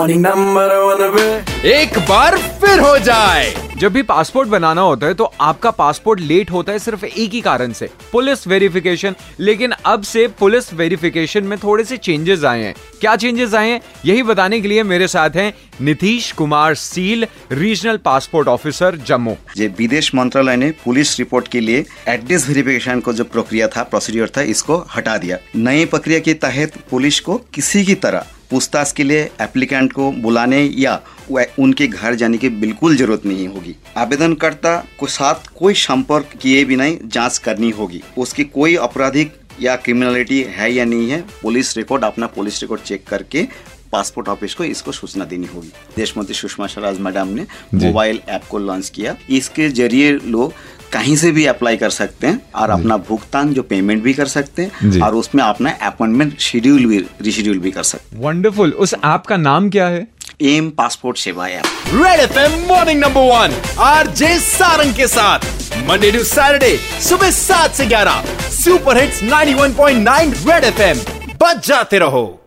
morning number one पे एक बार फिर हो जाए। जब भी पासपोर्ट बनाना होता है तो आपका पासपोर्ट लेट होता है सिर्फ़ एक ही कारण से। पुलिस वेरिफिकेशन लेकिन अब से पुलिस वेरिफिकेशन में थोड़े से चेंजेस आए हैं। क्या चेंजेस आए हैं? यही बताने के लिए मेरे साथ हैं Nitish Kumar Seel regional passport officer Jammu. जे विदेश मंत्रालय ने पुलिस रिपोर्ट के लिए एड्रेस वेरिफिकेशन को जो प्रक्रिया था प्रोसीड्योर था इसको हटा दिया। नई प्रक्रिया के तहत पुलिस को किसी की तरह पूछताछ के लिए एप्लीकेंट को बुलाने या उनके घर जाने की बिल्कुल ज़रूरत नहीं होगी। आवेदनकर्ता को साथ कोई संपर्क किए भी नहीं जाँच करनी होगी। उसकी कोई आपराधिक या क्रिमिनलिटी है या नहीं है पुलिस रिकॉर्ड अपना पुलिस रिकॉर्ड चेक करके पासपोर्ट ऑफ़िस को इसको सूचना देनी होगी। देश मंत्री सुषमा स्वराज मैडम ने मोबाइल ऐप को लॉन्च किया। इसके ज़रिए लोग कहीं से भी अप्लाई कर सकते हैं और अपना भुगतान जो पेमेंट भी कर सकते हैं और उसमें अपना अपॉइंटमेंट शेड्यूल भी रिशेड्यूल भी कर सकते हैं। वंडरफुल उस ऐप का नाम क्या है? M passport Seva app. Red F M morning number one R J Sarang के साथ। मंडे टू सैटरडे सुबह सात से ग्यारह। Super hits 91.9 red F M बच जाते रहो।